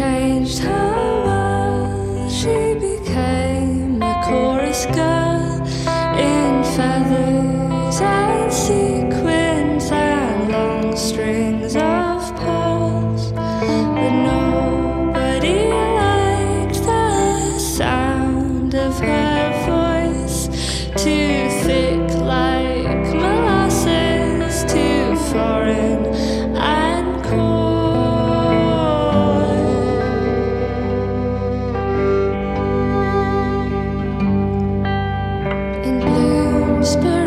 changed her whisper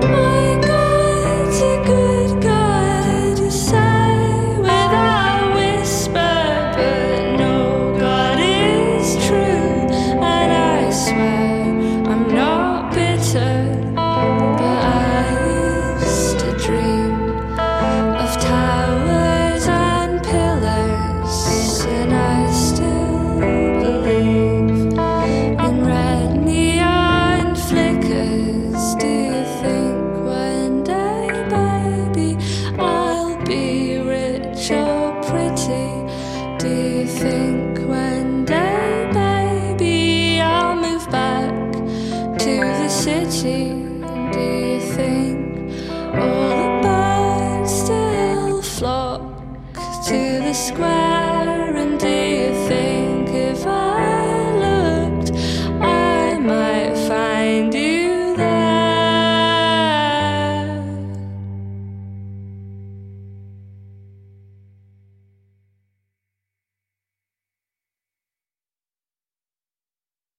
my pretty. Do you think one day, baby, I'll move back to the city? Do you think all the birds still flock to the square?